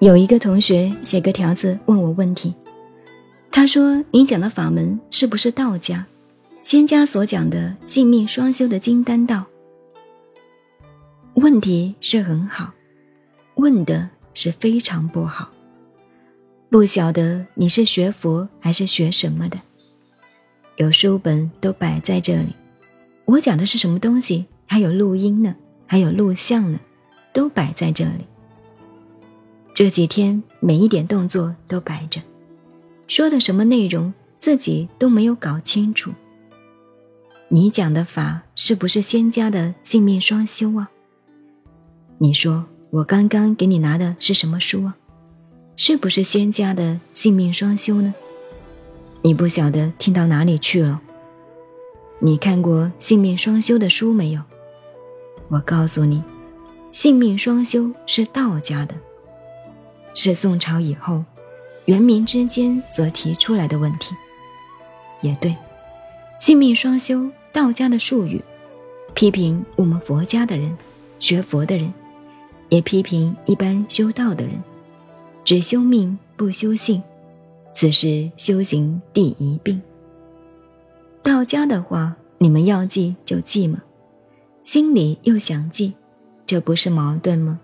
有一个同学写个条子问我问题，他说：“你讲的法门是不是道家仙家所讲的性命双修的金丹道？”问题是很好，问的是非常不好。不晓得你是学佛还是学什么的，有书本都摆在这里，我讲的是什么东西？还有录音呢，还有录像呢，都摆在这里。这几天每一点动作都摆着，说的什么内容自己都没有搞清楚。你讲的法是不是仙家的性命双修啊？你说我刚刚给你拿的是什么书啊？是不是仙家的性命双修呢？你不晓得听到哪里去了？你看过性命双修的书没有？我告诉你，性命双修是道家的。是宋朝以后，元明之间所提出来的问题。也对，性命双修，道家的术语，批评我们佛家的人，学佛的人，也批评一般修道的人，只修命不修性，此是修行第一病。道家的话，你们要记就记嘛，心里又想记，这不是矛盾吗？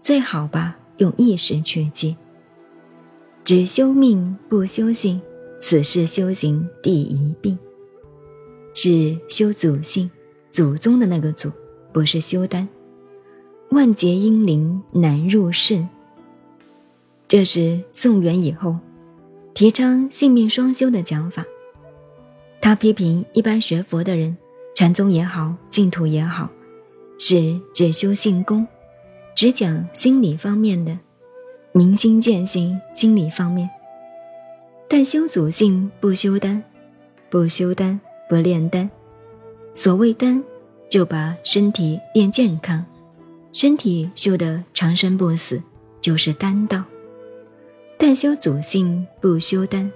最好吧。用意识去记，只修命不修性，此是修行第一病。是修祖性，祖宗的那个祖，不是修丹。万劫阴灵难入世。这是宋元以后提倡性命双修的讲法。他批评一般学佛的人，禅宗也好，净土也好，是只修性功。只讲心理方面的，明心见性，心理方面。但修祖性不修丹，不修丹不炼丹。所谓丹，就把身体练健康，身体修得长生不死，就是丹道。但修祖性不修丹，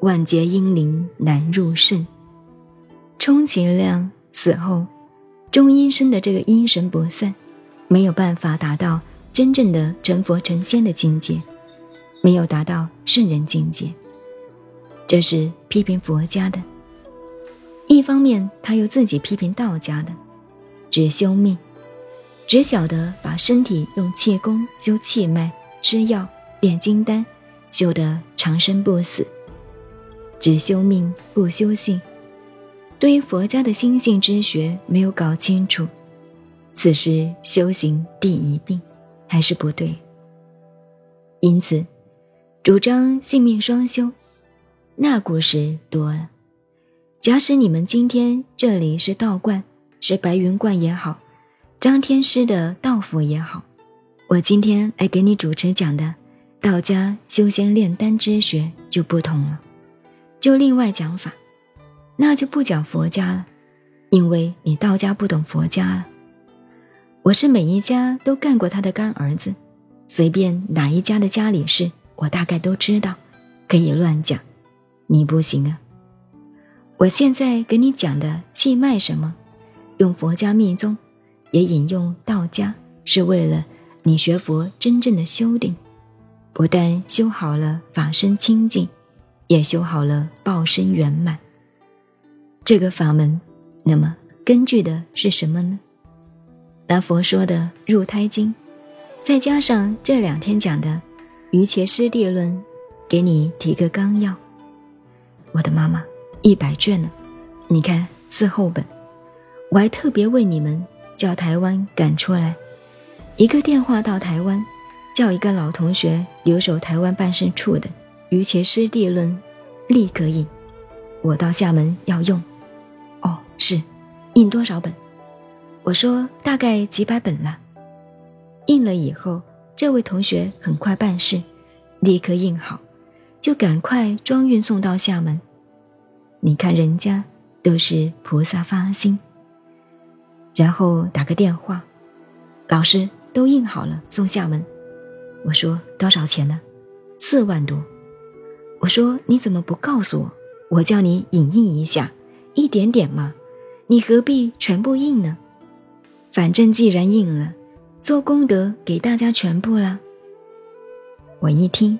万劫阴灵难入肾。充其量死后，中阴身的这个阴神不散。没有办法达到真正的成佛成仙的境界，没有达到圣人境界，这是批评佛家的。一方面，他又自己批评道家的，只修命，只晓得把身体用气功修气脉，吃药炼金丹，修得长生不死，只修命不修性，对于佛家的心性之学没有搞清楚。此时修行第一病，还是不对。因此，主张性命双修，那故事多了。假使你们今天这里是道观，是白云观也好，张天师的道府也好，我今天来给你主持讲的道家修仙炼丹之学就不同了，就另外讲法，那就不讲佛家了，因为你道家不懂佛家了。我是每一家都干过他的干儿子，随便哪一家的家里事，我大概都知道，可以乱讲。你不行啊！我现在给你讲的气脉什么，用佛家密宗，也引用道家，是为了你学佛真正的修定，不但修好了法身清净，也修好了报身圆满。这个法门，那么根据的是什么呢？拿佛说的《入胎经》，再加上这两天讲的《瑜伽师地论》，给你提个纲要。我的妈妈，一百卷呢，你看四后本，我还特别为你们叫台湾赶出来，一个电话到台湾，叫一个老同学留守台湾办事处的《瑜伽师地论》，立刻印。我到厦门要用。哦，是，印多少本？我说大概几百本了，印了以后，这位同学很快办事，立刻印好，就赶快装运送到厦门。你看人家都是菩萨发心，然后打个电话，老师都印好了送厦门。我说多少钱呢？四万多。我说你怎么不告诉我？我叫你影印一下，一点点嘛，你何必全部印呢？反正既然应了，做功德给大家全部了。我一听，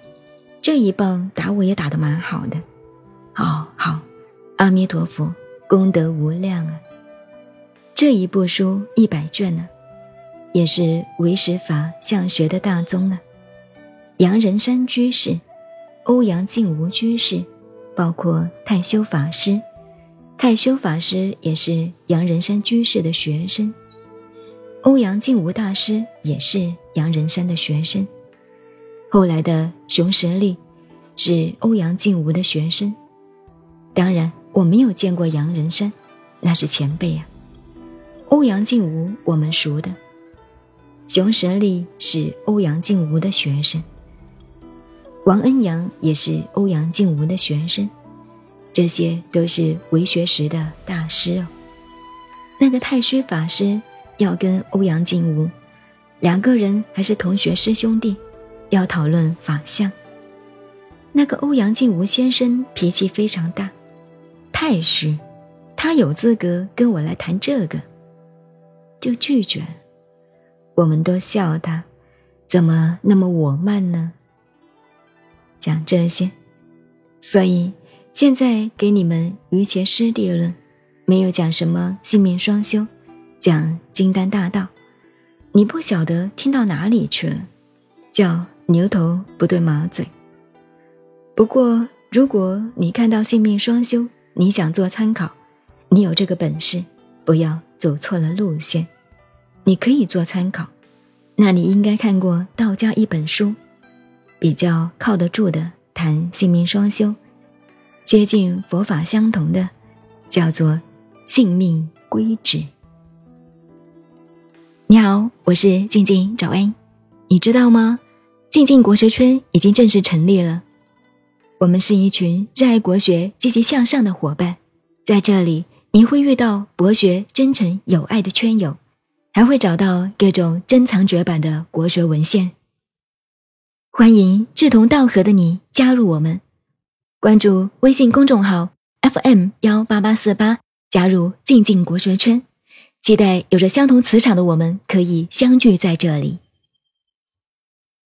这一棒打我也打得蛮好的。好好，阿弥陀佛，功德无量啊！这一部书一百卷呢，也是唯识法相学的大宗啊。杨仁山居士、欧阳靖无居士，包括太修法师，太修法师也是杨仁山居士的学生，欧阳靖无大师也是杨仁山的学生，后来的熊十力是欧阳靖无的学生。当然，我没有见过杨仁山，那是前辈啊。欧阳靖无我们熟的，熊十力是欧阳靖无的学生。王恩阳也是欧阳靖无的学生，这些都是为学识的大师哦。那个太虚法师要跟欧阳靖无两个人还是同学师兄弟，要讨论法相。那个欧阳靖无先生脾气非常大，太虚，他有资格跟我来谈这个，就拒绝了。我们都笑他，怎么那么我慢呢？讲这些，所以现在给你们于前师弟论，没有讲什么性命双修，讲金丹大道，你不晓得听到哪里去了，叫牛头不对马嘴。不过如果你看到性命双修，你想做参考，你有这个本事，不要走错了路线，你可以做参考。那你应该看过道家一本书。比较靠得住的谈性命双修，接近佛法相同的，叫做性命归止。你好，我是静静早安。你知道吗？静静国学圈已经正式成立了。我们是一群热爱国学、积极向上的伙伴，在这里你会遇到博学、真诚、有爱的圈友，还会找到各种珍藏绝版的国学文献。欢迎志同道合的你加入我们，关注微信公众号 FM 幺八八四八，加入静静国学圈，期待有着相同磁场的我们可以相聚在这里。